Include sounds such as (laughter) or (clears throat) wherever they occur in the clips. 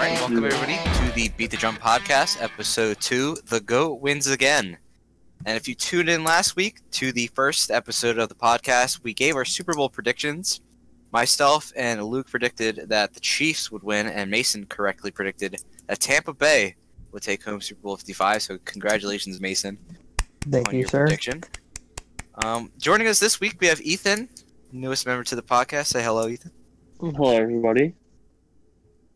right, welcome everybody to the Beat the Drum podcast, episode two. The GOAT wins again. And if you tuned in last week to the first episode of the podcast, we gave our Super Bowl predictions. Myself and Luke predicted that the Chiefs would win, and Mason correctly predicted that Tampa Bay would take home Super Bowl 55. So, congratulations, Mason. Thank on you, your sir. prediction. Um, joining us this week, we have Ethan, newest member to the podcast. Say hello, Ethan. Hello, everybody.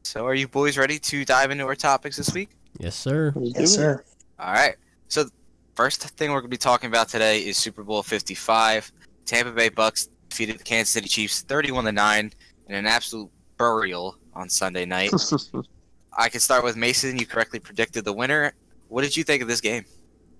So, are you boys ready to dive into our topics this week? Yes, sir. Yes, sir. All right. So, first thing we're going to be talking about today is Super Bowl 55. Tampa Bay Bucks defeated the Kansas City Chiefs 31 to 9 in an absolute burial on Sunday night. (laughs) I can start with Mason. You correctly predicted the winner. What did you think of this game?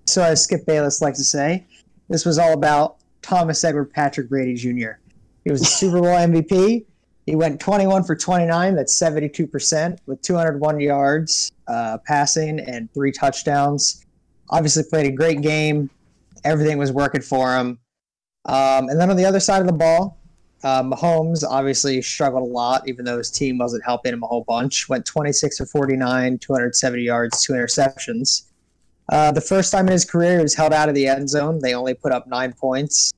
So, as Skip Bayless likes to say, this was all about Thomas Edward Patrick Brady Jr. He was the Super Bowl MVP. He went 21 for 29. That's 72% with 201 yards uh, passing and three touchdowns. Obviously, played a great game. Everything was working for him. Um, and then on the other side of the ball, uh, Mahomes obviously struggled a lot, even though his team wasn't helping him a whole bunch. Went 26 for 49, 270 yards, two interceptions. Uh, the first time in his career, he was held out of the end zone. They only put up nine points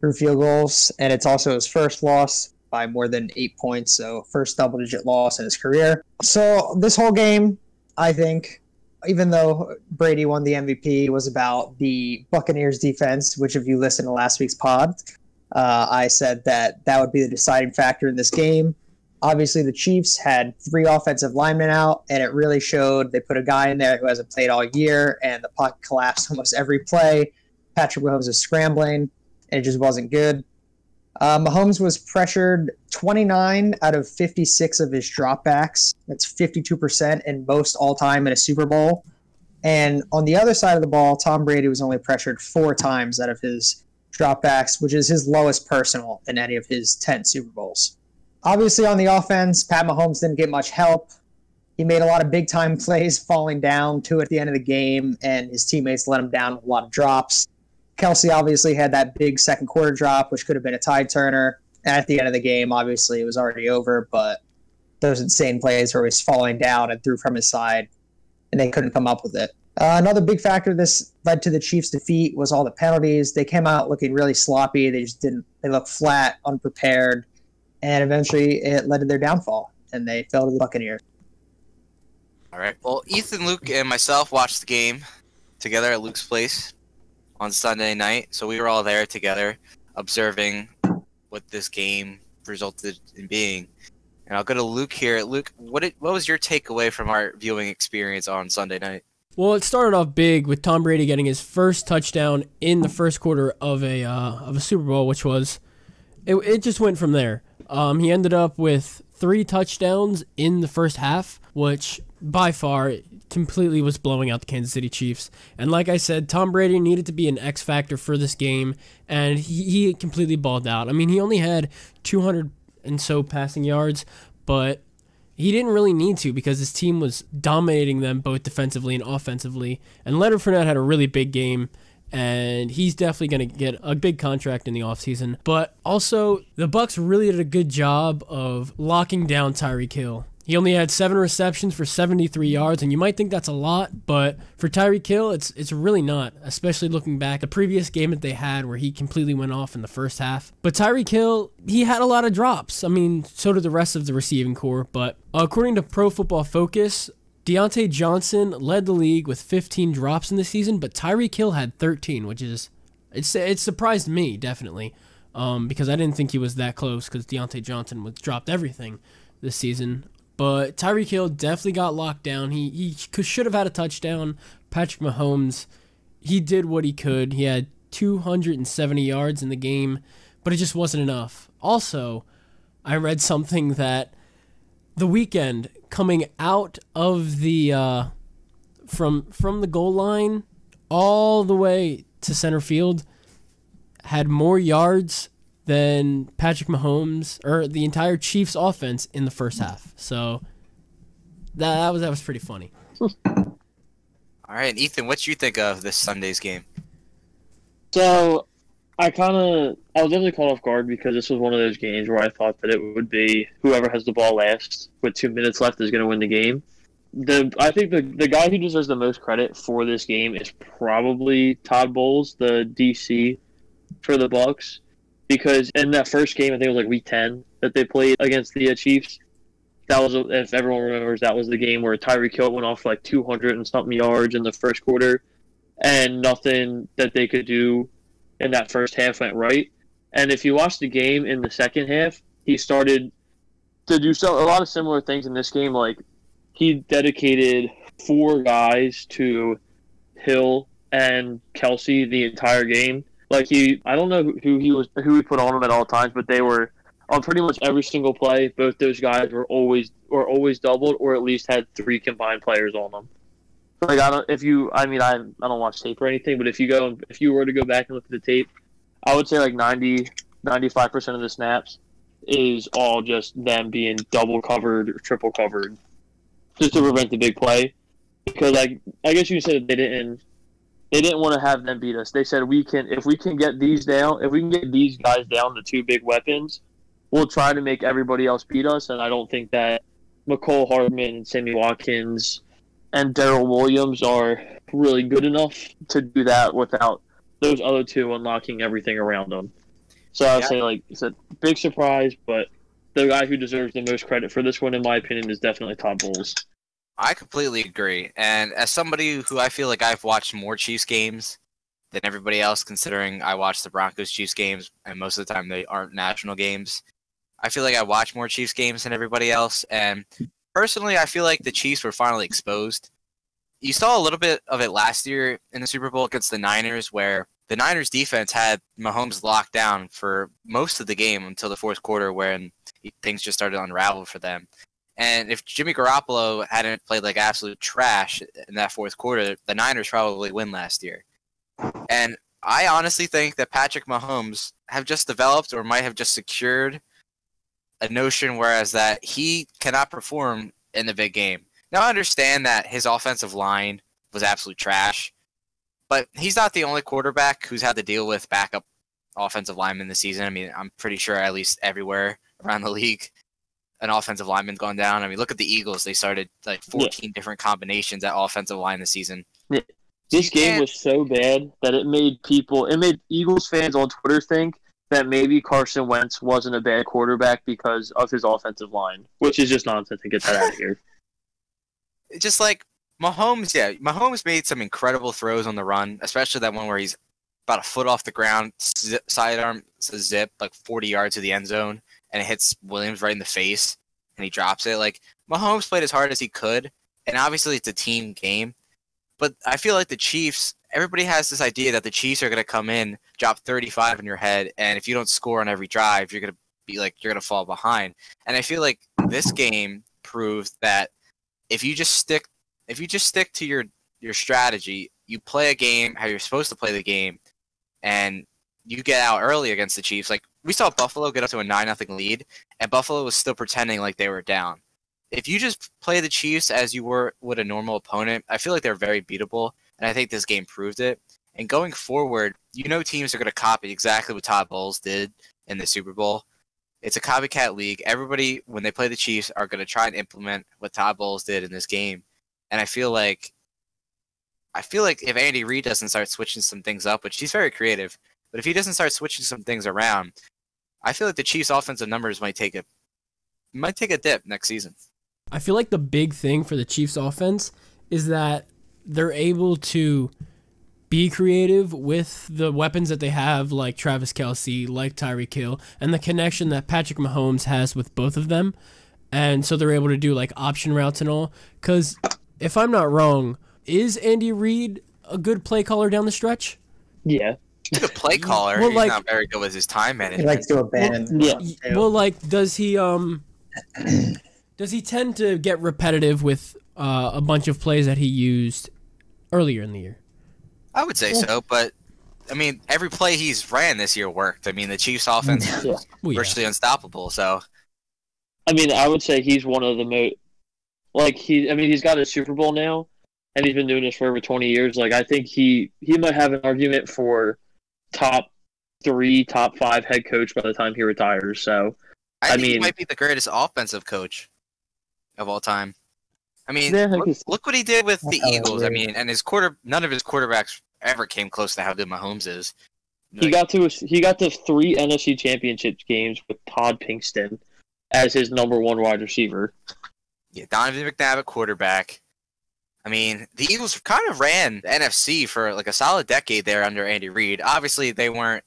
through field goals, and it's also his first loss by more than eight points. So, first double digit loss in his career. So, this whole game, I think, even though Brady won the MVP, was about the Buccaneers defense, which, if you listen to last week's pod, uh, I said that that would be the deciding factor in this game. Obviously, the Chiefs had three offensive linemen out, and it really showed. They put a guy in there who hasn't played all year, and the puck collapsed (laughs) almost every play. Patrick Mahomes was scrambling, and it just wasn't good. Uh, Mahomes was pressured 29 out of 56 of his dropbacks. That's 52% in most all time in a Super Bowl. And on the other side of the ball, Tom Brady was only pressured four times out of his dropbacks, which is his lowest personal in any of his 10 Super Bowls. Obviously, on the offense, Pat Mahomes didn't get much help. He made a lot of big time (laughs) plays falling down two at the end of the game, and his teammates let him down with a lot of drops. Kelce obviously had that big second quarter drop, which could have been a tide turner. And at the end of the game, obviously, it was already over, but those insane plays where he was falling down and threw from his side, and they couldn't come up with it. Uh, another big factor this led to the Chiefs' defeat was all the penalties. They came out looking really sloppy. They just didn't. They looked flat, unprepared, and eventually it led to their downfall, and they fell to the Buccaneers. All right. Well, Ethan, Luke, and myself watched the game together at Luke's place on Sunday night. So we were all there together, observing what this game resulted in being. And I'll go to Luke here. Luke, what did, what was your takeaway from our viewing experience on Sunday night? Well, it started off big with Tom Brady getting his first touchdown in the first quarter of a uh, of a Super Bowl, which was it. It just went from there. Um, he ended up with three touchdowns in the first half, which by far completely was blowing out the Kansas City Chiefs. And like I said, Tom Brady needed to be an X factor for this game, and he, he completely balled out. I mean, he only had 200 and so passing yards, but he didn't really need to because his team was dominating them both defensively and offensively. And Leonard Fournette had a really big game, and he's definitely going to get a big contract in the offseason. But also, the Bucks really did a good job of locking down Tyreek Hill. He only had seven receptions for 73 yards, and you might think that's a lot, but for Tyreek Hill, it's it's really not. Especially looking back the previous game that they had, where he completely went off in the first half. But Tyreek Hill, he had a lot of drops. I mean, so did the rest of the receiving core. But according to Pro Football Focus, Diontae Johnson led the league with 15 drops in the season, but Tyreek Hill had 13, which is it's it surprised me definitely, um, because I didn't think he was that close because Diontae Johnson was dropped everything this season. But Tyreek Hill definitely got locked down. He he should have had a touchdown. Patrick Mahomes, he did what he could. He had 270 yards in the game, but it just wasn't enough. Also, I read something that the weekend coming out of the uh, from from the goal line all the way to center field had more yards than Patrick Mahomes or the entire Chiefs offense in the first half. So that, that was that was pretty funny. All right, and Ethan, what do you think of this Sunday's game? So, I kind of I was definitely caught off guard because this was one of those games where I thought that it would be whoever has the ball last with two minutes left is going to win the game. The I think the the guy who deserves the most credit for this game is probably Todd Bowles, the DC for the Bucks, because in that first game I think it was like week ten that they played against the uh, Chiefs. That was if everyone remembers that was the game where Tyreek Hill went off for like two hundred and something yards in the first quarter, and nothing that they could do in that first half went right. And if you watch the game in the second half, he started to do so a lot of similar things in this game. Like he dedicated four guys to Hill and Kelce the entire game. Like he, I don't know who he was, who he put on them at all times, but they were on pretty much every single play. Both those guys were always were always doubled, or at least had three combined players on them. Like I don't, if you, I mean, I I don't watch tape or anything, but if you go, if you were to go back and look at the tape, I would say like 90, 95 percent of the snaps is all just them being double covered or triple covered, just to prevent the big play. Because like I guess you said they didn't, they didn't want to have them beat us. They said we can, if we can get these down, if we can get these guys down, the two big weapons, we'll try to make everybody else beat us. And I don't think that Mecole Hardman and Sammy Watkins and Darrel Williams are really good enough to do that without those other two unlocking everything around them. So I would Yeah. say like it's a big surprise, but the guy who deserves the most credit for this one, in my opinion, is definitely Todd Bowles. I completely agree. And as somebody who I feel like I've watched more Chiefs games than everybody else, considering I watch the Broncos Chiefs games, and most of the time they aren't national games, I feel like I watch more Chiefs games than everybody else. And personally, I feel like the Chiefs were finally exposed. You saw a little bit of it last year in the Super Bowl against the Niners, where the Niners defense had Mahomes locked down for most of the game until the fourth quarter, when things just started to unravel for them. And if Jimmy Garoppolo hadn't played like absolute trash in that fourth quarter, the Niners probably win last year. And I honestly think that Patrick Mahomes have just developed or might have just secured a notion whereas that he cannot perform in the big game. Now I understand that his offensive line was absolute trash, but he's not the only quarterback who's had to deal with backup offensive linemen this season. I mean, I'm pretty sure at least everywhere around the league an offensive lineman's gone down. I mean, look at the Eagles. They started like 14 different combinations at offensive line this season. Yeah. This game was so bad that it made people, it made Eagles fans on Twitter think that maybe Carson Wentz wasn't a bad quarterback because of his offensive line, which is just nonsense get that out of here. (laughs) Just like Mahomes, yeah, Mahomes made some incredible throws on the run, especially that one where he's about a foot off the ground, sidearm zip like 40 yards to the end zone, and it hits Williams right in the face, and he drops it. Like Mahomes played as hard as he could, and obviously it's a team game. But I feel like the Chiefs, everybody has this idea that the Chiefs are going to come in, drop 35 in your head, and if you don't score on every drive, you're going to be like you're going to fall behind. And I feel like this game proved that if you just stick if you just stick to your your strategy, you play a game how you're supposed to play the game, and you get out early against the Chiefs. Like we saw Buffalo get up to a nine nothing lead, and Buffalo was still pretending like they were down. If you just play the Chiefs as you were with a normal opponent, I feel like they're very beatable, and I think this game proved it. And going forward, you know teams are going to copy exactly what Todd Bowles did in the Super Bowl. It's a copycat league. Everybody, when they play the Chiefs, are going to try and implement what Todd Bowles did in this game. And I feel like, I feel like if Andy Reid doesn't start switching some things up, which he's very creative, but if he doesn't start switching some things around, I feel like the Chiefs' offensive numbers might take a might take a dip next season. I feel like the big thing for the Chiefs offense is that they're able to be creative with the weapons that they have, like Travis Kelce, like Tyreek Hill, and the connection that Patrick Mahomes has with both of them. And so they're able to do like option routes and all. Because if I'm not wrong, is Andy Reid a good play caller down the stretch? Yeah. He's a play caller. Well, he's like- not very good with his time He likes to abandon. Yeah. runs, Y- too. Well, like, does he um, (clears throat) does he tend to get repetitive with uh, a bunch of plays that he used earlier in the year? I would say so, but I mean, every play he's ran this year worked. I mean, the Chiefs' offense is (laughs) Yeah. Well, yeah. virtually unstoppable. So I mean, I would say he's one of the most like he. I mean, he's got a Super Bowl now, and he's been doing this for over twenty years. Like, I think he he might have an argument for top three, top five head coach by the time he retires. So I, I think he mean- might be the greatest offensive coach of all time. I mean, Yeah, I look, look what he did with the Eagles. I mean, and his quarter, none of his quarterbacks ever came close to how good Mahomes is. he got to he got to three NFC Championship games with Todd Pinkston as his number one wide receiver. yeah, Donovan McNabb at quarterback. I mean, the Eagles kind of ran the NFC for like a solid decade there under Andy Reid. Obviously, they weren't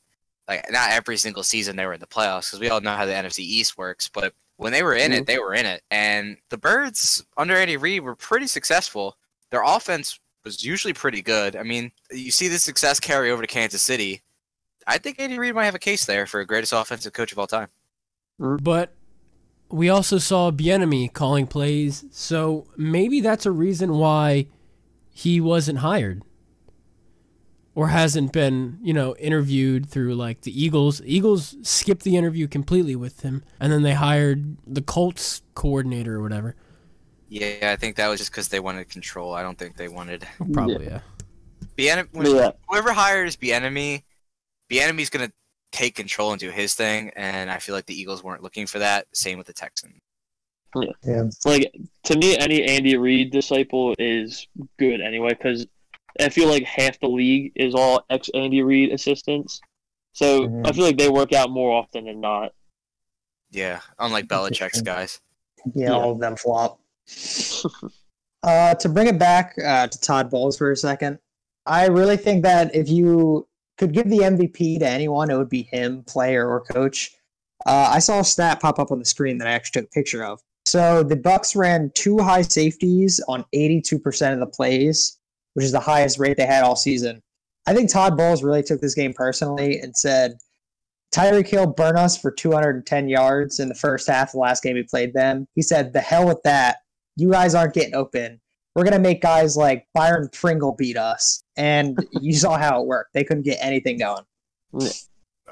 like not every single season they were in the playoffs because we all know how the NFC East works. But when they were in it, mm-hmm. they were in it. And the Birds under Andy Reid were pretty successful. Their offense was usually pretty good. I mean, you see the success carry over to Kansas City. I think Andy Reid might have a case there for greatest offensive coach of all time. But we also saw Bieniemy calling plays, so maybe that's a reason why he wasn't hired or hasn't been, you know, interviewed through like the Eagles. Eagles skipped the interview completely with him, and then they hired the Colts coordinator or whatever. Yeah, I think that was just because they wanted control. I don't think they wanted Probably, yeah. Bien- when Yeah. whoever hires Bieniemy, Bieniemy's gonna take control and do his thing, and I feel like the Eagles weren't looking for that. Same with the Texans. Yeah. Like to me, any Andy Reid disciple is good anyway because I feel like half the league is all ex Andy Reid assistants. So Mhm. I feel like they work out more often than not. Yeah, unlike Belichick's Interesting. guys. Yeah, Yeah. all of them flop. (laughs) uh, to bring it back uh, to Todd Bowles for a second, I really think that if you could give the MVP to anyone, it would be him, player or coach. Uh, I saw a stat pop up on the screen that I actually took a picture of. So the Bucks ran two high safeties on 82% of the plays, which is the highest rate they had all season. I think Todd Bowles really took this game personally and said, Tyreek Hill burned us for 210 yards in the first half of the last game he played them. He said, the hell with that. You guys aren't getting open. We're going to make guys like Byron Pringle beat us. And (laughs) you saw how it worked. They couldn't get anything going.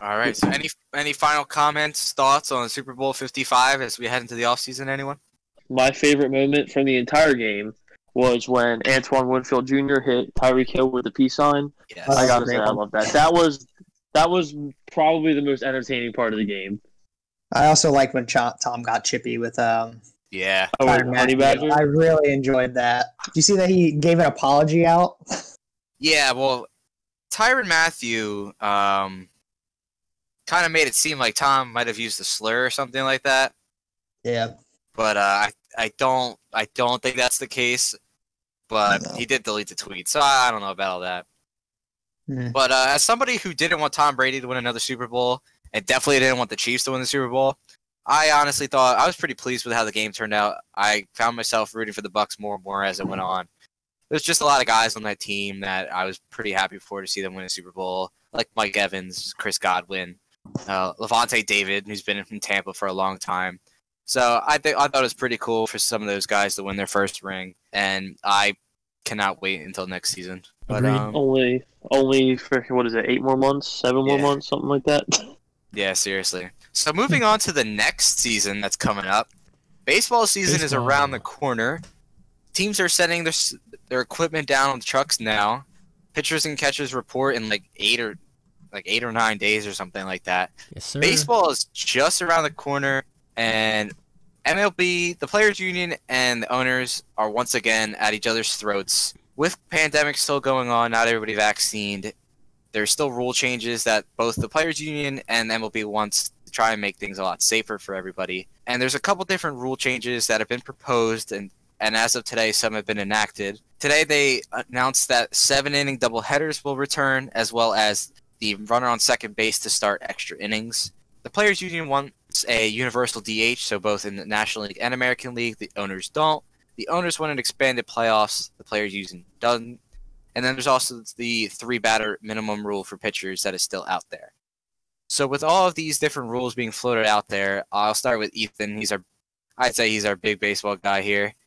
All right. So any any final comments, thoughts on Super Bowl Fifty Five as we head into the offseason? Anyone? My favorite moment from the entire game was when Antoine Winfield Jr. hit Tyreek Hill with the peace sign. Yes. I gotta say, I love that. That was that was probably the most entertaining part of the game. I also like when Cho- Tom got chippy with um, yeah. Oh, Honey Matthew. Badger. I really enjoyed that. Do you see that he gave an apology out? Yeah. Well, Tyrann Mathieu um, kind of made it seem like Tom might have used a slur or something like that. Yeah. but uh, I I don't I don't think that's the case. But he did delete the tweet, so I, I don't know about all that. Hmm. But uh, as somebody who didn't want Tom Brady to win another Super Bowl, and definitely didn't want the Chiefs to win the Super Bowl, I honestly thought I was pretty pleased with how the game turned out. I found myself rooting for the Bucks more and more as it went on. There's just a lot of guys on that team that I was pretty happy for to see them win a Super Bowl, like Mike Evans, Chris Godwin, uh, Lavonte David, who's been in Tampa for a long time. So I think I thought it was pretty cool for some of those guys to win their first ring, and I cannot wait until next season. But um, Only only for what is it? Eight more months? Seven more months? Something like that. (laughs) yeah, seriously. So moving on to the next season that's coming up, baseball season is around the corner. Teams are setting their their equipment down on the trucks now. Pitchers and catchers report in like eight or like eight or nine days or something like that. Yes, sir. Baseball is just around the corner, and MLB, the players' union, and the owners are once again at each other's throats. With pandemic still going on, not everybody vaccinated. There's still rule changes that both the players' union and MLB wants to try and make things a lot safer for everybody. And there's a couple different rule changes that have been proposed, and and as of today, some have been enacted. Today, they announced that seven inning double headers will return, as well as the runner on second base to start extra innings. The Players Union wants a universal DH, so both in the National League and American League, the owners don't. The owners want an expanded playoffs, the Players Union doesn't. And then there's also the three batter minimum rule for pitchers that is still out there. So with all of these different rules being floated out there, I'll start with Ethan. He's our, I'd say he's our big baseball guy here. (laughs)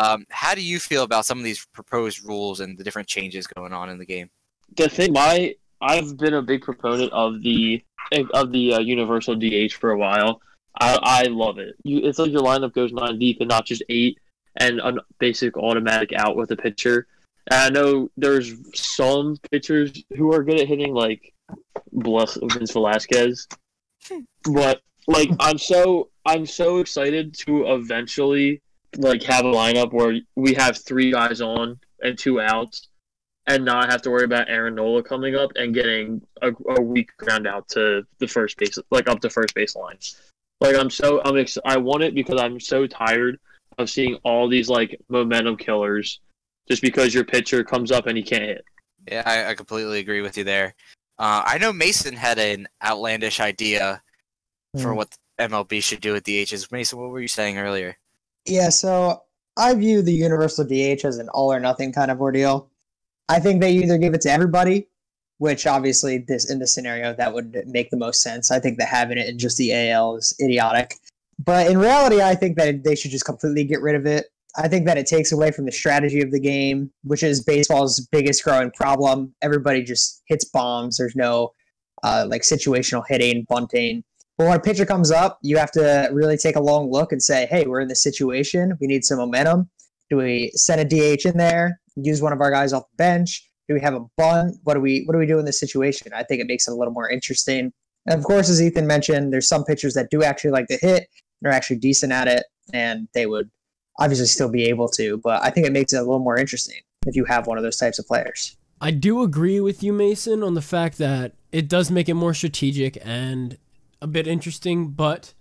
Um, how do you feel about some of these proposed rules and the different changes going on in the game? the thing, my I've been a big proponent of the of the uh, universal DH for a while. I, I love it. You, it's like your lineup goes nine deep and not just eight, and a basic automatic out with a pitcher. And I know there's some pitchers who are good at hitting like bless Vince Velasquez. But like I'm so I'm so excited to eventually like have a lineup where we have three guys on and two outs and not have to worry about Aaron Nola coming up and getting a, a weak ground out to the first base like up to first base line. Like I'm so I'm ex- I want it because I'm so tired of seeing all these like momentum killers just because your pitcher comes up and he can't hit. Yeah, I, I completely agree with you there. Uh, I know Mason had an outlandish idea for Hmm. what MLB should do with DHs. Mason, what were you saying earlier? Yeah, so I view the universal DH as an all or nothing kind of ordeal. I think they either give it to everybody, which obviously this in this scenario that would make the most sense. I think that having it in just the AL is idiotic. But in reality, I think that they should just completely get rid of it. I think that it takes away from the strategy of the game, which is baseball's biggest growing problem. Everybody just hits bombs. There's no uh, like situational hitting, bunting. But when a pitcher comes up, you have to really take a long look and say, hey, we're in this situation. We need some momentum. Do we send a DH in there? Use one of our guys off the bench? Do we have a bunt? What do we what do we do in this situation? I think it makes it a little more interesting. And of course, as Ethan mentioned, there's some pitchers that do actually like to hit. They're actually decent at it, and they would obviously still be able to. But I think it makes it a little more interesting if you have one of those types of players. I do agree with you, Mason, on the fact that it does make it more strategic and a bit interesting, but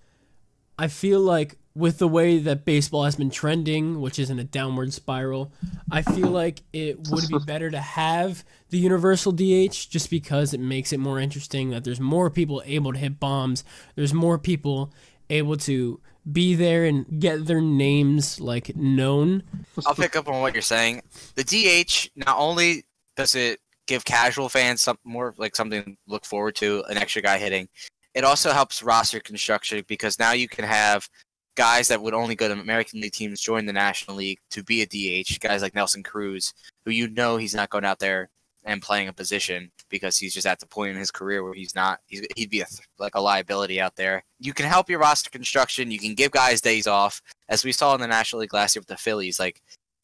I feel like with the way that baseball has been trending, which is in a downward spiral, I feel like it would be better to have the universal DH just because it makes it more interesting that there's more people able to hit bombs, there's more people able to be there and get their names like known. I'll pick up on what you're saying. The DH not only does it give casual fans some more like something to look forward to, an extra guy hitting. It also helps roster construction because now you can have guys that would only go to American League teams join the National League to be a DH. Guys like Nelson Cruz, who you know he's not going out there and playing a position because he's just at the point in his career where he's not. He's, he'd be a, like a liability out there. You can help your roster construction. You can give guys days off, as we saw in the National League last year with the Phillies. Like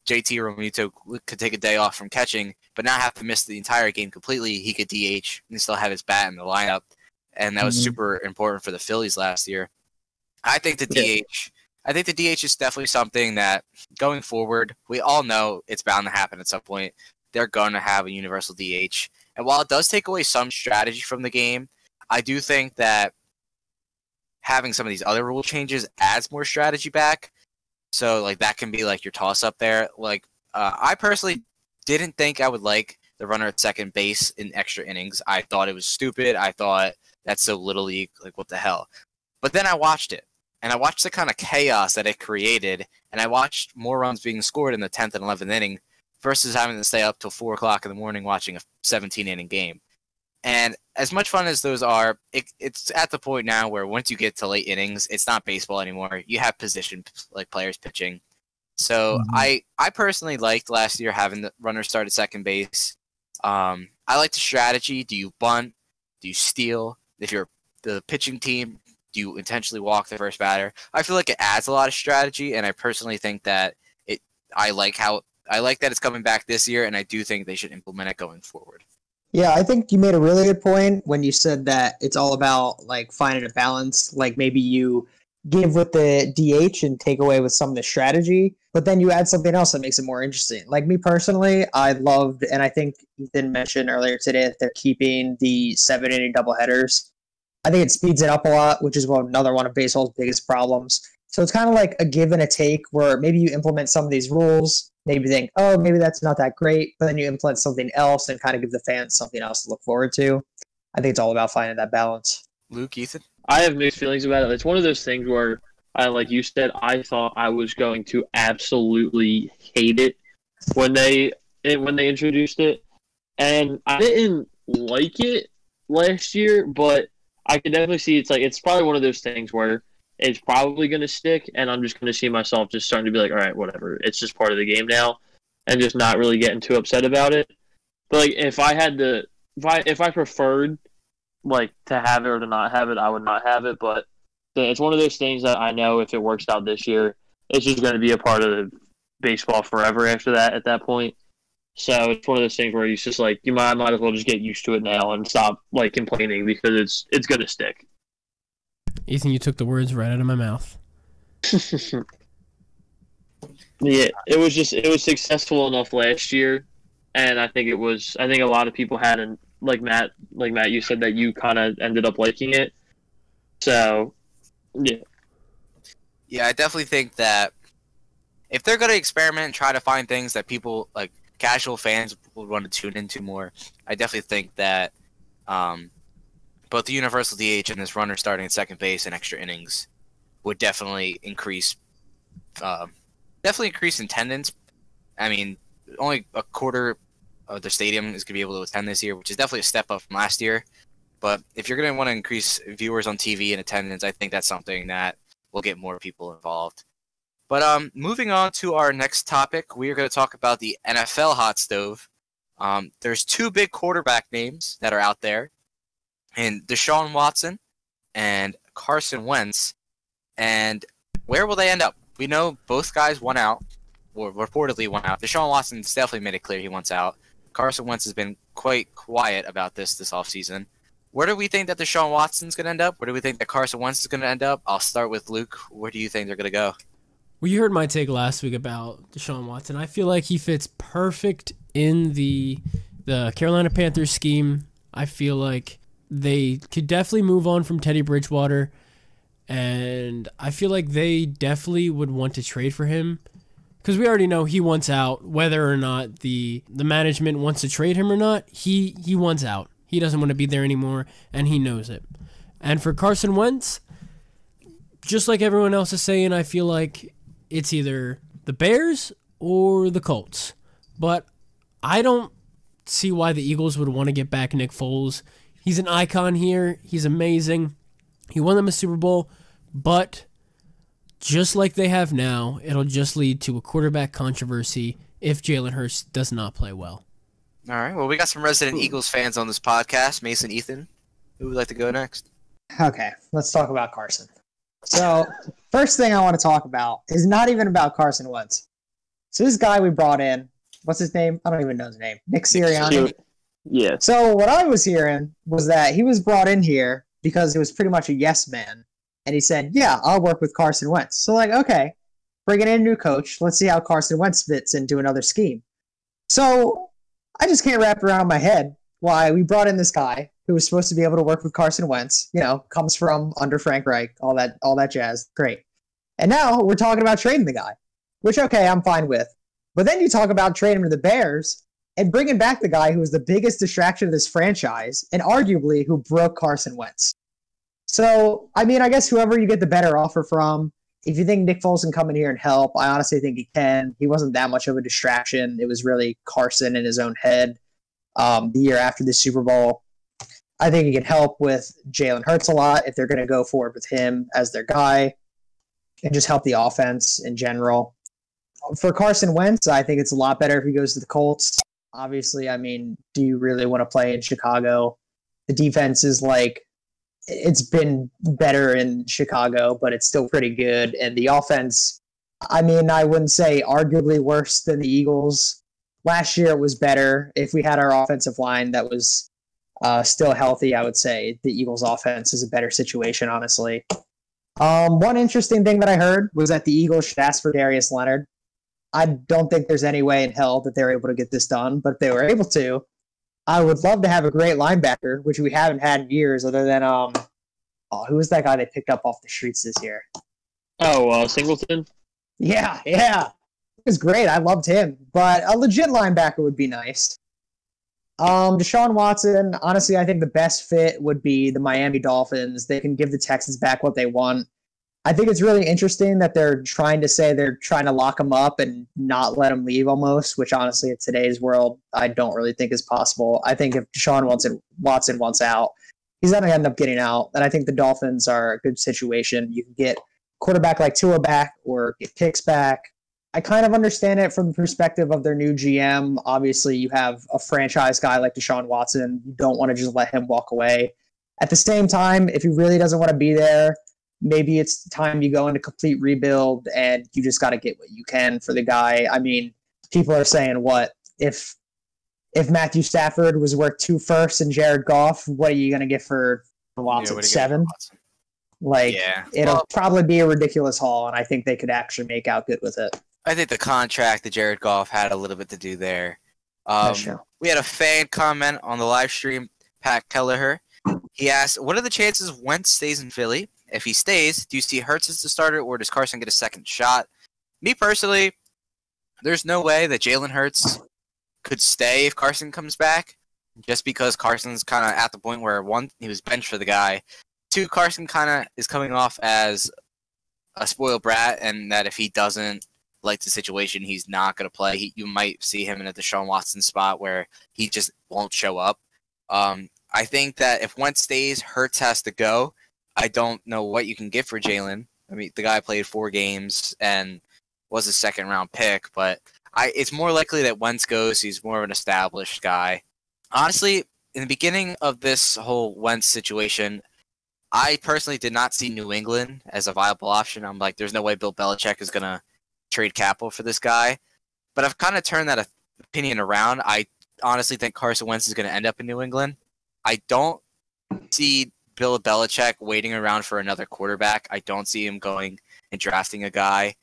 JT Realmuto could take a day off from catching, but not have to miss the entire game completely. He could DH and still have his bat in the lineup, and that was Mhm. super important for the Phillies last year. I think the Yeah. DH. I think the DH is definitely something that going forward, we all know it's bound to happen at some point. They're going to have a universal DH, and while it does take away some strategy from the game, I do think that having some of these other rule changes adds more strategy back. So like that can be like your toss up there. Like uh, I personally didn't think I would like the runner at second base in extra innings. I thought it was stupid. I thought that's so little league. Like what the hell? But then I watched it, and I watched the kind of chaos that it created, and I watched more runs being scored in the tenth and eleventh inning versus having to stay up till four o'clock in the morning watching a seventeen inning game. And as much fun as those are, it, it's at the point now where once you get to late innings, it's not baseball anymore. You have position like players pitching. So Mhm. I I personally liked last year having the runner start at second base. Um, I like the strategy. Do you bunt? Do you steal? If you're the pitching team, do you intentionally walk the first batter? I feel like it adds a lot of strategy, and I personally think that it. I like how I like that it's coming back this year, and I do think they should implement it going forward. Yeah, I think you made a really good point when you said that it's all about like finding a balance. Like maybe you give with the DH and take away with some of the strategy, but then you add something else that makes it more interesting. Like me personally, I loved, and I think Ethan mentioned earlier today that they're keeping the seven inning doubleheaders. I think it speeds it up a lot, which is another one of baseball's biggest problems. So it's kind of like a give and a take where maybe you implement some of these rules, maybe think, oh, maybe that's not that great, but then you implement something else and kind of give the fans something else to look forward to. I think it's all about finding that balance. Luke, Ethan. I have mixed feelings about it. It's one of those things where I like you said, I thought I was going to absolutely hate it when they eh, when they introduced it. And I didn't like it last year, but I can definitely see it's like it's probably one of those things where it's probably going to stick, and I'm just going to see myself just starting to be like, all right, whatever. It's just part of the game now, and just not really getting too upset about it. But like, if I had to, if I if I preferred like to have it or to not have it, I would not have it. But it's one of those things that I know if it works out this year, it's just going to be a part of baseball forever after that. At that point, So it's one of those things where you just like you might might as well just get used to it now and stop like complaining because it's it's gonna stick. Ethan, you took the words right out of my mouth. (laughs) yeah, it was just it was successful enough last year, and I think it was I think a lot of people hadn't like Matt like Matt you said that you kind of ended up liking it. So, yeah. Yeah, I definitely think that if they're going to experiment and try to find things that people like casual fans would want to tune into more, I definitely think that um, both the universal DH and this runner starting at second base and extra innings would definitely increase, uh, definitely increase attendance. I mean, only a quarter of the stadium is going to be able to attend this year, which is definitely a step up from last year. But if you're going to want to increase viewers on TV and attendance, I think that's something that will get more people involved. But um, moving on to our next topic, we are going to talk about the NFL hot stove. Um, there's two big quarterback names that are out there, and Deshaun Watson and Carson Wentz. And where will they end up? We know both guys won out, or reportedly won out. Deshaun Watson's definitely made it clear he wants out. Carson Wentz has been quite quiet about this this offseason. Where do we think that Deshaun Watson's going to end up? Where do we think that Carson Wentz is going to end up? I'll start with Luke. Where do you think they're going to go? Well, you heard my take last week about Deshaun Watson. I feel like he fits perfect in the the Carolina Panthers scheme. I feel like they could definitely move on from Teddy Bridgewater, and I feel like they definitely would want to trade for him because we already know he wants out. Whether or not the the management wants to trade him or not, he he wants out. He doesn't want to be there anymore, and he knows it. And for Carson Wentz, just like everyone else is saying, I feel like it's either the Bears or the Colts. But I don't see why the Eagles would want to get back Nick Foles. He's an icon here. He's amazing. He won them a Super Bowl, but just like they have now, it'll just lead to a quarterback controversy if Jalen Hurts does not play well. All right. Well, we got some resident Eagles fans on this podcast. Mason, Ethan, who would like to go next? Okay, let's talk about Carson. So, first thing I want to talk about is not even about Carson Wentz. So, this guy we brought in, what's his name? I don't even know his name. Nick Sirianni. Yeah. So, what I was hearing was that he was brought in here because he was pretty much a yes man. And he said, Yeah, I'll work with Carson Wentz. So, like, okay, bringing in a new coach. Let's see how Carson Wentz fits into another scheme. So, I just can't wrap around my head why we brought in this guy who was supposed to be able to work with Carson Wentz, you know, comes from under Frank Reich, all that all that jazz. Great. And now we're talking about trading the guy, which okay, I'm fine with. But then you talk about trading to the Bears and bringing back the guy who was the biggest distraction of this franchise and arguably who broke Carson Wentz. So, I mean, I guess whoever you get the better offer from, if you think Nick Foles can come in here and help, I honestly think he can. He wasn't that much of a distraction. It was really Carson in his own head um, the year after the Super Bowl. I think he can help with Jalen Hurts a lot if they're going to go forward with him as their guy and just help the offense in general. For Carson Wentz, I think it's a lot better if he goes to the Colts. Obviously, I mean, do you really want to play in Chicago? The defense is like, it's been better in Chicago, but it's still pretty good. And the offense, I mean, I wouldn't say arguably worse than the Eagles. Last year it was better. If we had our offensive line that was uh, still healthy, I would say the Eagles' offense is a better situation, honestly. Um, one interesting thing that I heard was that the Eagles should ask for Darius Leonard. I don't think there's any way in hell that they're able to get this done, but if they were able to, I would love to have a great linebacker, which we haven't had in years, other than um, oh, who was that guy they picked up off the streets this year? Oh, uh, Singleton. Yeah, yeah, it was great. I loved him, but a legit linebacker would be nice. Um, Deshaun Watson, honestly, I think the best fit would be the Miami Dolphins. They can give the Texans back what they want. I think it's really interesting that they're trying to say they're trying to lock him up and not let him leave almost, which honestly, in today's world, I don't really think is possible. I think if Deshaun Watson, Watson wants out, he's going to end up getting out. And I think the Dolphins are a good situation. You can get quarterback like Tua back or get picks back. I kind of understand it from the perspective of their new GM. Obviously, you have a franchise guy like Deshaun Watson. You don't want to just let him walk away. At the same time, if he really doesn't want to be there, maybe it's time you go into complete rebuild and you just got to get what you can for the guy. I mean, people are saying what if if Matthew Stafford was worth two firsts and Jared Goff, what are you going to get for Yeah, Watson? what do you get for Seven? Watson? Like, yeah. it'll Well, probably be a ridiculous haul, and I think they could actually make out good with it. I think the contract that Jared Goff had a little bit to do there. Um, That's true. we had a fan comment on the live stream, Pat Kelleher. He asked, "What are the chances Wentz stays in Philly? If he stays, do you see Hurts as the starter, or does Carson get a second shot?" Me personally, there's no way that Jalen Hurts could stay if Carson comes back, just because Carson's kind of at the point where one, he was benched for the guy. Two, Carson kind of is coming off as a spoiled brat, and that if he doesn't like the situation, he's not going to play. He, you might see him in a Deshaun Watson spot where he just won't show up. Um, I think that if Wentz stays, Hurts has to go. I don't know what you can get for Jalen. I mean, the guy played four games and was a second round pick, but I it's more likely that Wentz goes. He's more of an established guy. Honestly, in the beginning of this whole Wentz situation, I personally did not see New England as a viable option. I'm like, there's no way Bill Belichick is gonna trade capital for this guy. But I've kind of turned that opinion around. I honestly think Carson Wentz is going to end up in New England. I don't see Bill Belichick waiting around for another quarterback. I don't see him going and drafting a guy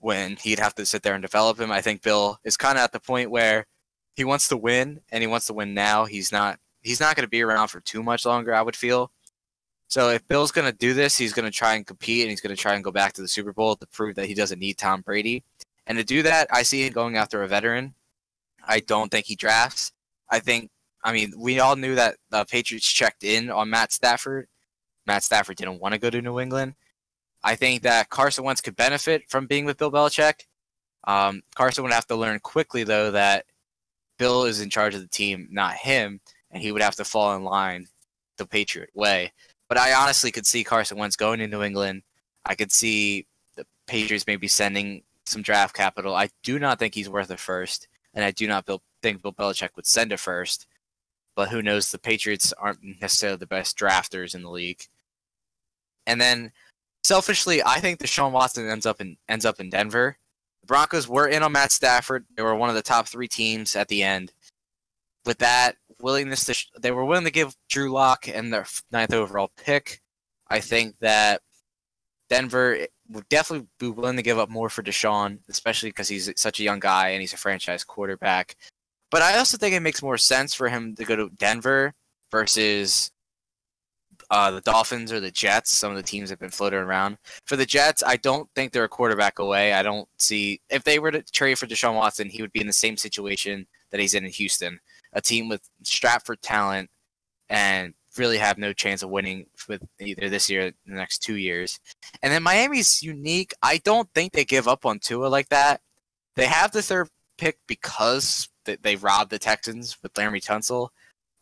when he'd have to sit there and develop him. I think Bill is kind of at the point where he wants to win and he wants to win now. He's not he's not going to be around for too much longer, I would feel. So if Bill's going to do this, he's going to try and compete and he's going to try and go back to the Super Bowl to prove that he doesn't need Tom Brady. And to do that, I see him going after a veteran. I don't think he drafts. I think, I mean, we all knew that the Patriots checked in on Matt Stafford. Matt Stafford didn't want to go to New England. I think that Carson Wentz could benefit from being with Bill Belichick. Um, Carson would have to learn quickly, though, that Bill is in charge of the team, not him, and he would have to fall in line the Patriot way. But I honestly could see Carson Wentz going to New England. I could see the Patriots maybe sending some draft capital. I do not think he's worth a first, and I do not think Bill Belichick would send a first. But who knows? The Patriots aren't necessarily the best drafters in the league. And then, selfishly, I think Deshaun Watson ends up in ends up in Denver. The Broncos were in on Matt Stafford. They were one of the top three teams at the end. With that willingness to, sh- they were willing to give Drew Lock and their ninth overall pick. I think that Denver eh, would definitely be willing to give up more for Deshaun, especially because he's such a young guy and he's a franchise quarterback. But I also think it makes more sense for him to go to Denver versus uh, the Dolphins or the Jets. Some of the teams have been floating around. For the Jets, I don't think they're a quarterback away. I don't see if they were to trade for Deshaun Watson, he would be in the same situation that he's in in Houston, a team with Stratford talent and really have no chance of winning with either this year or the next two years. And then Miami's unique. I don't think they give up on Tua like that. They have the third pick because they, they robbed the Texans with Laremy Tunsil.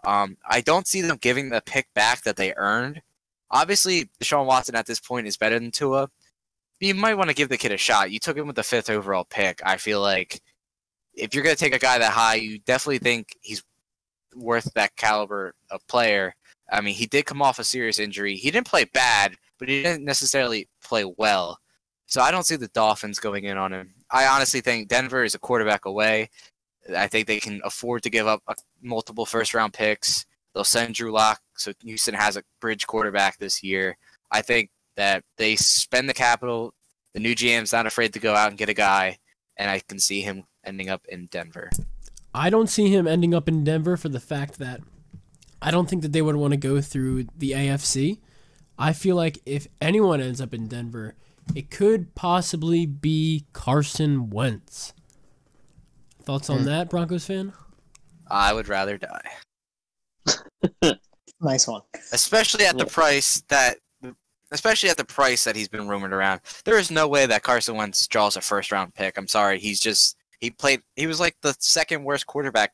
Um, I don't see them giving the pick back that they earned. Obviously, Deshaun Watson at this point is better than Tua. You might want to give the kid a shot. You took him with the fifth overall pick. I feel like if you're going to take a guy that high, you definitely think he's worth that caliber of player. I mean, he did come off a serious injury. He didn't play bad, but he didn't necessarily play well. So I don't see the Dolphins going in on him. I honestly think Denver is a quarterback away. I think they can afford to give up a, multiple first round picks. They'll send Drew Lock, so Houston has a bridge quarterback this year. I think that they spend the capital. The new GM's not afraid to go out and get a guy, and I can see him ending up in Denver. I don't see him ending up in Denver for the fact that I don't think that they would want to go through the AFC. I feel like if anyone ends up in Denver, it could possibly be Carson Wentz. Thoughts on Hmm. that, Broncos fan? I would rather die. (laughs) Nice one. especially at the Yeah. price that especially at the price that he's been rumored around. There is no way that Carson Wentz draws a first round pick. I'm sorry. He's just he played he was like the second worst quarterback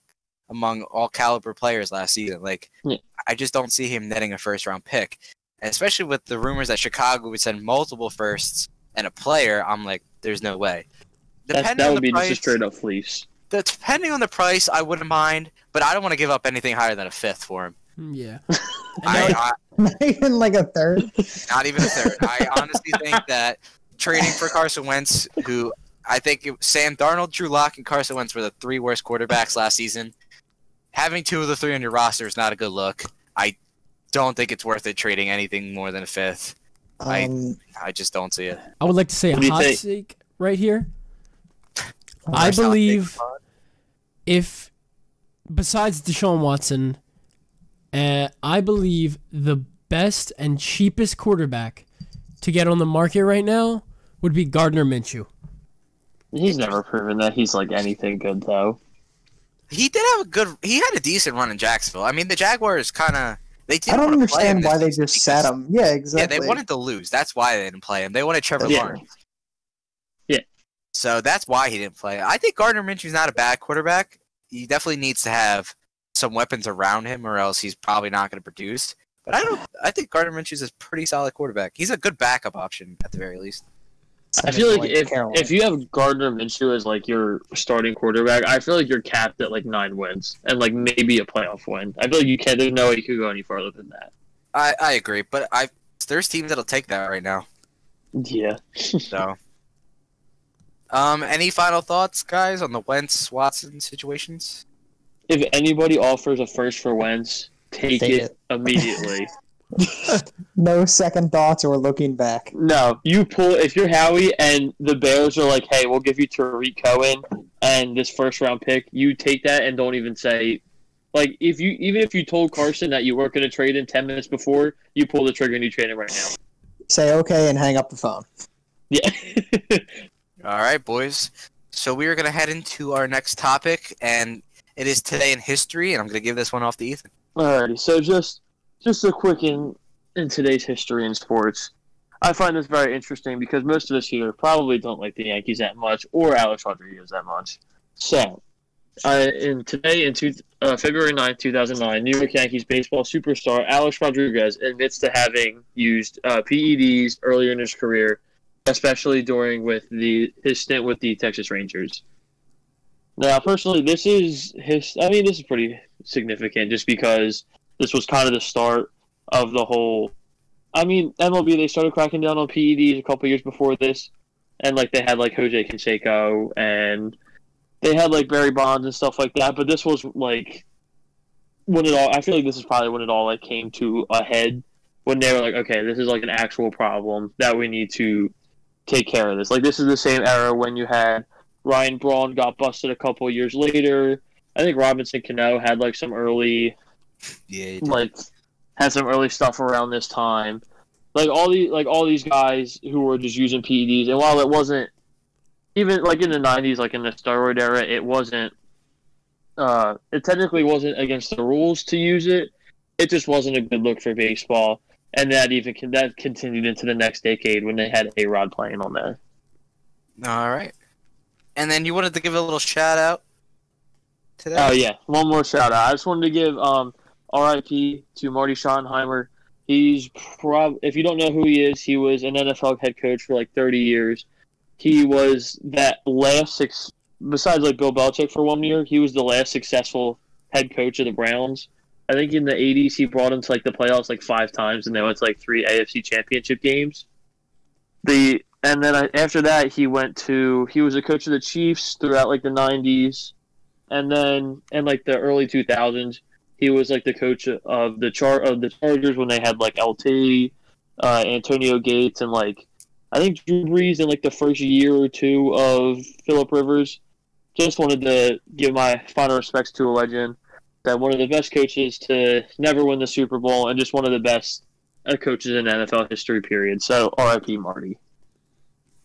among all caliber players last season. Like Yeah. I just don't see him netting a first round pick. And especially with the rumors that Chicago would send multiple firsts and a player, I'm like, there's no way. Depending that would be price, just a straight up fleece. The- depending on the price, I wouldn't mind, but I don't want to give up anything higher than a fifth for him. Hmm, Yeah. (laughs) I, And I, (laughs) Not even like a third. Not even a third. I honestly think that trading for Carson Wentz, who I think it, Sam Darnold, Drew Lock, and Carson Wentz were the three worst quarterbacks last season. having two of the three on your roster is not a good look. I don't think it's worth it trading anything more than a fifth. I- Um, I just don't see it. I would like to say a What do hot think? take right here. I First take believe pod. If besides Deshaun Watson, uh, I believe the best and cheapest quarterback to get on the market right now would be Gardner Minshew. He's never proven that he's like anything good though. he did have a good. He had a decent run in Jacksonville. I mean, the Jaguars kind of they didn't. I don't wanna play him understand why they this season just sat him. Yeah, exactly. Yeah, they wanted to lose. That's why they didn't play him. They wanted Trevor Yeah. Lawrence. Yeah. So that's why he didn't play. I think Gardner Minshew's not a bad quarterback. He definitely needs to have some weapons around him, or else he's probably not going to produce. But I don't. I think Gardner Minshew's a pretty solid quarterback. He's a good backup option at the very least. I feel like if Carolina. if you have Gardner Minshew as like your starting quarterback, I feel like you're capped at like nine wins and like maybe a playoff win. I feel like you can't. There's no way you could go any farther than that. I I agree, but I there's teams that'll take that right now. Yeah. So. Um, any final thoughts, guys, on the Wentz Watson situations? If anybody offers a first for Wentz, take, Take it, it. (laughs) immediately. no second thoughts or looking back. no, you pull if you're Howie and the Bears are like, "Hey, we'll give you Tarik Cohen and this first round pick." You take that and don't even say, like, if you even if you told Carson that you weren't going to trade in ten minutes before, you pull the trigger and you trade him right now. Say okay and hang up the phone. Yeah. (laughs) All right, boys. So we are going to head into our next topic, and it is today in history, and I'm going to give this one off to Ethan. Alrighty, so just just a quick in in today's history in sports. I find this very interesting because most of us here probably don't like the Yankees that much or Alex Rodriguez that much. So, uh, in today in two, uh, February 9th, 2009, New York Yankees baseball superstar Alex Rodriguez admits to having used uh, PEDs earlier in his career, especially during with the his stint with the Texas Rangers. Now, personally, this is his. I mean, this is pretty significant just because this was kind of the start of the whole. I mean, MLB they started cracking down on PEDs a couple years before this, and like they had like Jose Canseco and they had like Barry Bonds and stuff like that. But this was like when it all. I feel like this is probably when it all like came to a head when they were like, okay, this is like an actual problem that we need to take care of this. Like this is the same era when you had Ryan Braun got busted a couple years later. I think Robinson Cano had like some early Yeah. like had some early stuff around this time. Like all these like all these guys who were just using PEDs, and while it wasn't even like in the '90s, like in the steroid era, it wasn't. Uh, it technically wasn't against the rules to use it. It just wasn't a good look for baseball, and that even that continued into the next decade when they had A Rod playing on there. All right. And then you wanted to give a little shout out today? Oh yeah, one more shout out. I just wanted to give um, R.I.P. to Marty Schottenheimer. He's prob if you don't know who he is, he was an NFL head coach for like 30 years. He was that last six besides like Bill Belichick for one year, he was the last successful head coach of the Browns. I think in the 80s he brought them to like the playoffs like five times and they went to like three AFC championship games. The and then I, after that he went to he was a coach of the Chiefs throughout like the 90s and then in like the early 2000s he was like the coach of the char of the Chargers when they had like LT, uh, Antonio Gates, and like I think Drew Brees in like the first year or two of Philip Rivers. Just wanted to give my final respects to a legend, that one of the best coaches to never win the Super Bowl, and just one of the best coaches in NFL history. Period. So R.I.P. Marty.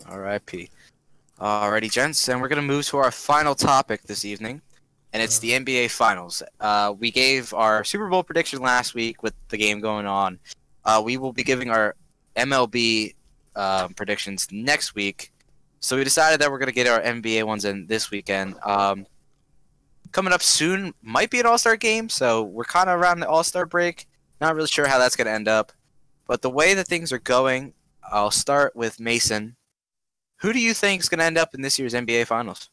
R.I.P. Alrighty, gents, and we're gonna move to our final topic this evening, and it's the NBA Finals. Uh, we gave our Super Bowl prediction last week with the game going on. Uh, we will be giving our MLB um, predictions next week. So we decided that we're gonna get our NBA ones in this weekend. Um, coming up soon might be an All Star game, so we're kind of around the All Star break. Not really sure how that's gonna end up, but the way that things are going, I'll start with Mason. Who do you think is going to end up in this year's NBA Finals?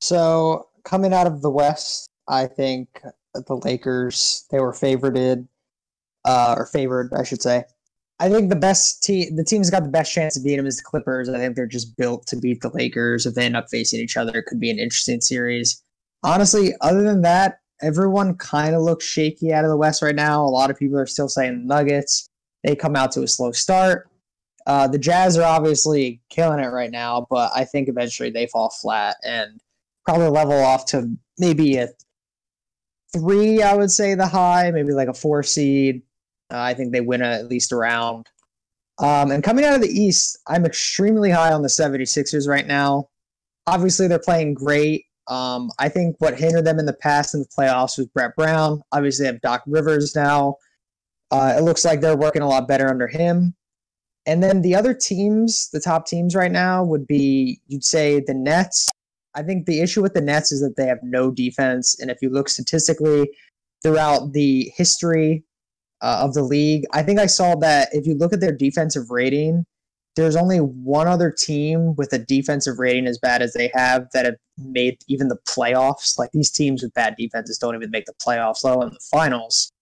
So coming out of the West, I think the Lakers they were favorited, uh, or favored, I should say. I think the best team, the team's got the best chance of beating them is the Clippers. I think they're just built to beat the Lakers. If they end up facing each other, it could be an interesting series. honestly, other than that, everyone kind of looks shaky out of the West right now. A lot of people are still saying Nuggets. They come out to a slow start. Uh, the Jazz are obviously killing it right now, but I think eventually they fall flat and probably level off to maybe a three, I would say the high, maybe like a four seed. Uh, I think they win at least a round. Um, and coming out of the East, I'm extremely high on the 76ers right now. Obviously, they're playing great. Um, I think what hindered them in the past in the playoffs was Brett Brown. Obviously, they have Doc Rivers now. Uh, it looks like they're working a lot better under him. And then the other teams, the top teams right now would be, you'd say the Nets. I think the issue with the Nets is that they have no defense. And if you look statistically throughout the history uh, of the league, I think I saw that if you look at their defensive rating, there's only one other team with a defensive rating as bad as they have that have made even the playoffs. Like these teams with bad defenses don't even make the playoffs, let in the finals.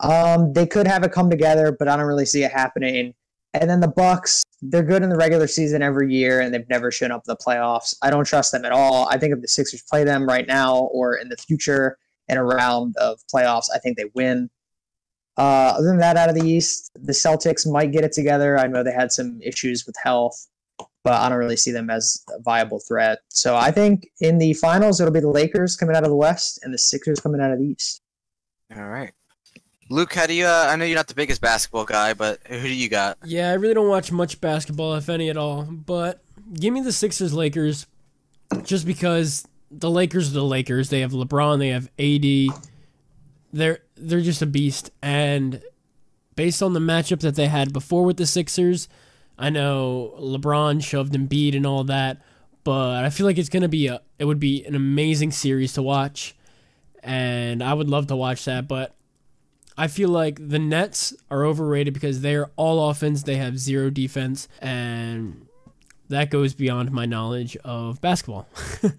Um, they could have it come together, but I don't really see it happening. And then the Bucks, they're good in the regular season every year, and they've never shown up in the playoffs. I don't trust them at all. I think if the Sixers play them right now or in the future in a round of playoffs, I think they win. Uh, other than that, out of the East, the Celtics might get it together. I know they had some issues with health, but I don't really see them as a viable threat. So I think in the finals, it'll be the Lakers coming out of the West and the Sixers coming out of the East. All right. Luke, how do you? Uh, I know you're not the biggest basketball guy, but who do you got? Yeah, I really don't watch much basketball, if any at all. But give me the Sixers Lakers, just because the Lakers are the Lakers. They have LeBron, they have AD. They're they're just a beast, and based on the matchup that they had before with the Sixers, I know LeBron shoved Embiid and all that, but I feel like it's gonna be a it would be an amazing series to watch, and I would love to watch that, but I feel like the Nets are overrated because they're all offense, they have zero defense, and that goes beyond my knowledge of basketball. (laughs) All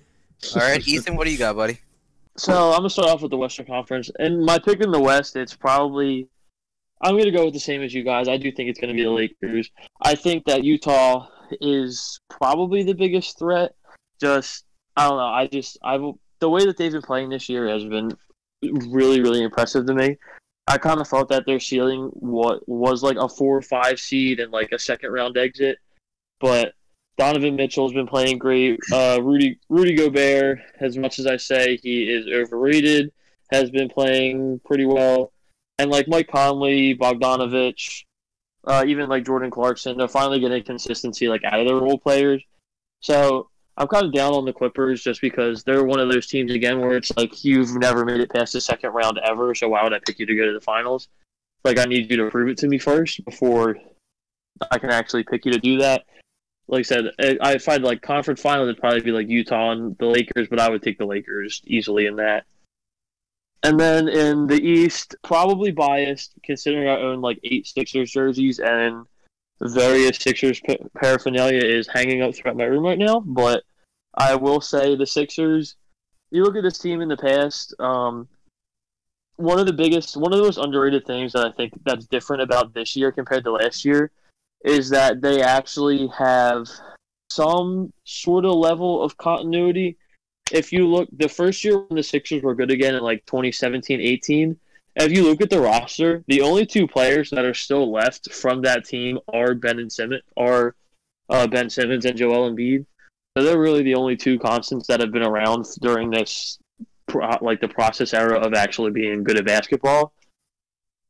right, Ethan, what do you got, buddy? So I'm gonna start off with the Western Conference, and my pick in the West, it's probably I'm gonna go with the same as you guys. I do think it's gonna be the Lakers. I think that Utah is probably the biggest threat. Just I don't know. I just I the way that they've been playing this year has been really really impressive to me. I kind of thought that their ceiling what was like a four or five seed and like a second round exit, but Donovan Mitchell's been playing great. Uh, Rudy Rudy Gobert, as much as I say he is overrated, has been playing pretty well. And like Mike Conley, Bogdanovic, uh, even like Jordan Clarkson, they're finally getting consistency like out of their role players. So I'm kind of down on the Clippers just because they're one of those teams again where it's like you've never made it past the second round ever, so why would I pick you to go to the finals? Like I need you to prove it to me first before I can actually pick you to do that. Like I said, I find like conference finals would probably be like Utah and the Lakers, but I would take the Lakers easily in that. And then in the East, probably biased considering I own like eight Sixers jerseys and various Sixers paraphernalia is hanging up throughout my room right now. But I will say the Sixers. You look at this team in the past. Um, one of the biggest, one of the most underrated things that I think that's different about this year compared to last year is that they actually have some sort of level of continuity. If you look, the first year when the Sixers were good again in like 2017 18, if you look at the roster, the only two players that are still left from that team are Ben and Simmons, are uh, Ben Simmons and Joel Embiid. So they're really the only two constants that have been around during this, like the process era of actually being good at basketball.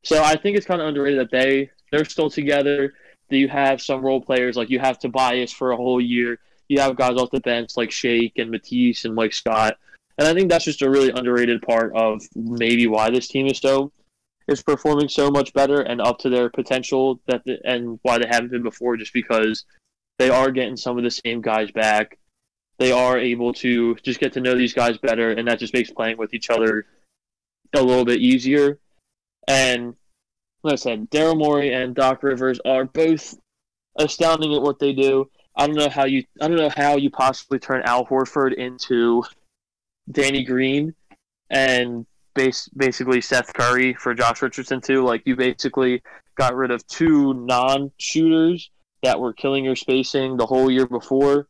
So I think it's kind of underrated that they they're still together. That you have some role players like you have Tobias for a whole year. You have guys off the bench like Shake and Matisse and Mike Scott. And I think that's just a really underrated part of maybe why this team is so is performing so much better and up to their potential that the, and why they haven't been before just because they are getting some of the same guys back. They are able to just get to know these guys better and that just makes playing with each other a little bit easier. And like I said, Daryl Morey and Doc Rivers are both astounding at what they do. I don't know how you I don't know how you possibly turn Al Horford into Danny Green and base basically Seth Curry for Josh Richardson too. Like you basically got rid of two non shooters that were killing your spacing the whole year before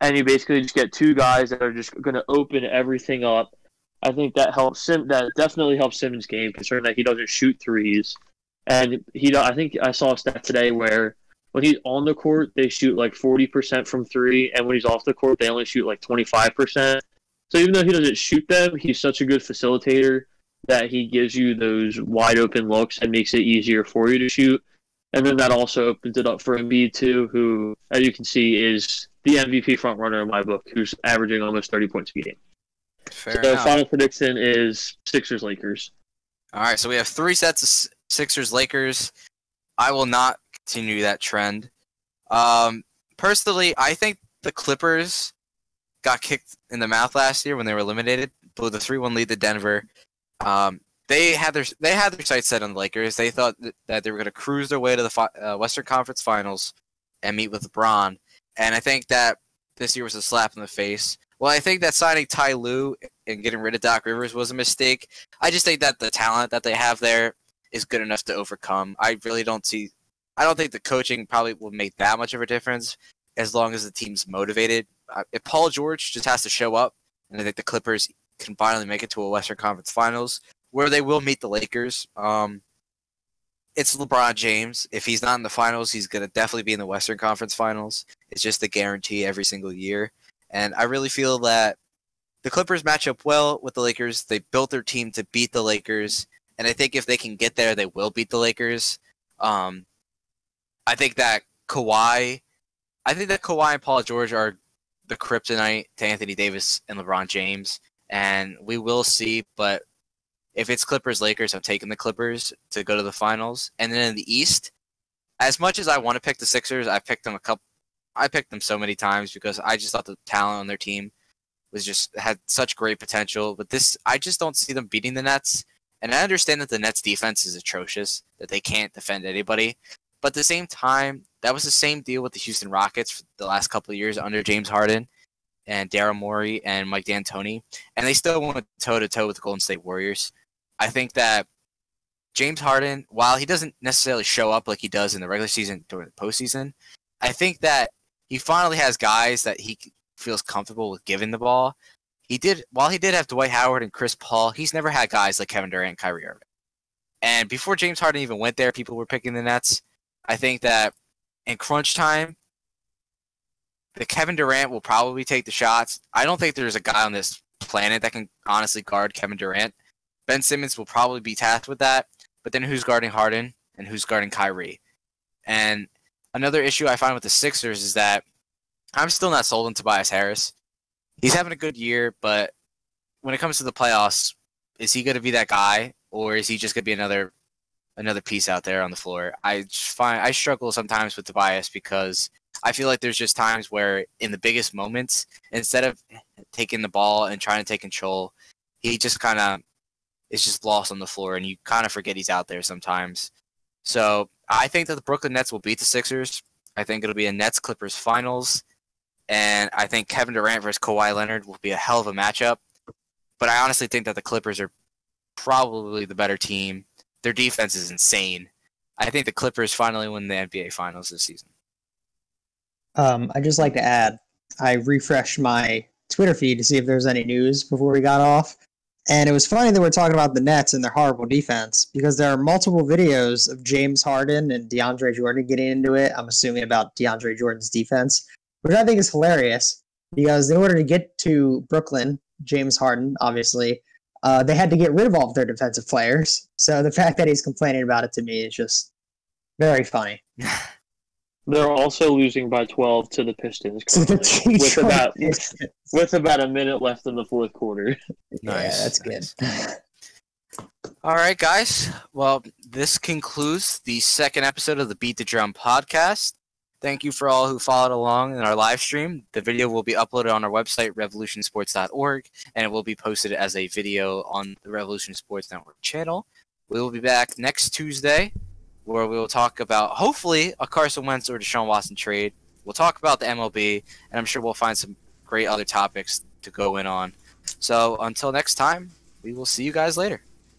and you basically just get two guys that are just going to open everything up. I think that helps Sim. That definitely helps Simmons' game, considering that he doesn't shoot threes, and he. I think I saw a stat today where when he's on the court, they shoot like forty percent from three, and when he's off the court, they only shoot like twenty five percent. So even though he doesn't shoot them, he's such a good facilitator that he gives you those wide open looks and makes it easier for you to shoot. And then that also opens it up for Embiid too, who, as you can see, is the MVP front runner in my book, who's averaging almost thirty points a game. Fair so enough. final prediction is Sixers Lakers. All right, so we have three sets Sixers Lakers. I will not continue that trend. Um, personally, I think the Clippers got kicked in the mouth last year when they were eliminated, blew the three-one lead to Denver. Um, they had their they had their sights set on the Lakers. They thought that they were going to cruise their way to the fi- uh, Western Conference Finals and meet with LeBron. And I think that this year was a slap in the face. Well, I think that signing Ty Lue and getting rid of Doc Rivers was a mistake. I just think that the talent that they have there is good enough to overcome. I really don't see. I don't think the coaching probably will make that much of a difference as long as the team's motivated. If Paul George just has to show up, and I think the Clippers can finally make it to a Western Conference Finals where they will meet the Lakers. Um, it's LeBron James. If he's not in the finals, he's going to definitely be in the Western Conference Finals. It's just a guarantee every single year. And I really feel that the Clippers match up well with the Lakers. They built their team to beat the Lakers. And I think if they can get there, they will beat the Lakers. Um, I think that Kawhi, I think that Kawhi and Paul George are the kryptonite to Anthony Davis and LeBron James. And we will see, but if it's Clippers Lakers, I'm taking the Clippers to go to the finals. And then in the East, as much as I want to pick the Sixers, I picked them a couple. I picked them so many times because I just thought the talent on their team was just had such great potential. But this, I just don't see them beating the Nets. And I understand that the Nets defense is atrocious, that they can't defend anybody. But at the same time, that was the same deal with the Houston Rockets for the last couple of years under James Harden and Daryl Morey and Mike D'Antoni, and they still went toe to toe with the Golden State Warriors. I think that James Harden, while he doesn't necessarily show up like he does in the regular season during the postseason, I think that he finally has guys that he feels comfortable with giving the ball. He did while he did have Dwight Howard and Chris Paul, he's never had guys like Kevin Durant and Kyrie Irving. And before James Harden even went there, people were picking the Nets. I think that in crunch time, the Kevin Durant will probably take the shots. I don't think there's a guy on this planet that can honestly guard Kevin Durant. Ben Simmons will probably be tasked with that. But then who's guarding Harden and who's guarding Kyrie? And another issue I find with the Sixers is that I'm still not sold on Tobias Harris. He's having a good year, but when it comes to the playoffs, is he going to be that guy, or is he just going to be another another piece out there on the floor? I find I struggle sometimes with Tobias because I feel like there's just times where in the biggest moments, instead of taking the ball and trying to take control, he just kind of is just lost on the floor, and you kind of forget he's out there sometimes. So I think that the Brooklyn Nets will beat the Sixers. I think it'll be a Nets Clippers finals, and I think Kevin Durant versus Kawhi Leonard will be a hell of a matchup. But I honestly think that the Clippers are probably the better team. Their defense is insane. I think the Clippers finally win the NBA Finals this season. Um, I'd just like to add, I refreshed my Twitter feed to see if there's any news before we got off. And it was funny that we're talking about the Nets and their horrible defense because there are multiple videos of James Harden and DeAndre Jordan getting into it. I'm assuming about DeAndre Jordan's defense, which I think is hilarious because in order to get to Brooklyn, James Harden, obviously, uh, they had to get rid of all of their defensive players. So the fact that he's complaining about it to me is just very funny. (laughs) They're also losing by 12 to the Pistons (laughs) So with about Pistons. with about a minute left in the fourth quarter. (laughs) Yeah, that's good. All right, guys. Well, this concludes the second episode of the Beat the Drum podcast. Thank you for all who followed along in our live stream. The video will be uploaded on our website, revolutionsports.org, and it will be posted as a video on the Revolution Sports Network channel. We will be back next Tuesday, where we will talk about hopefully a Carson Wentz or Deshaun Watson trade. We'll talk about the MLB, and I'm sure we'll find some great other topics to go in on. So until next time, we will see you guys later.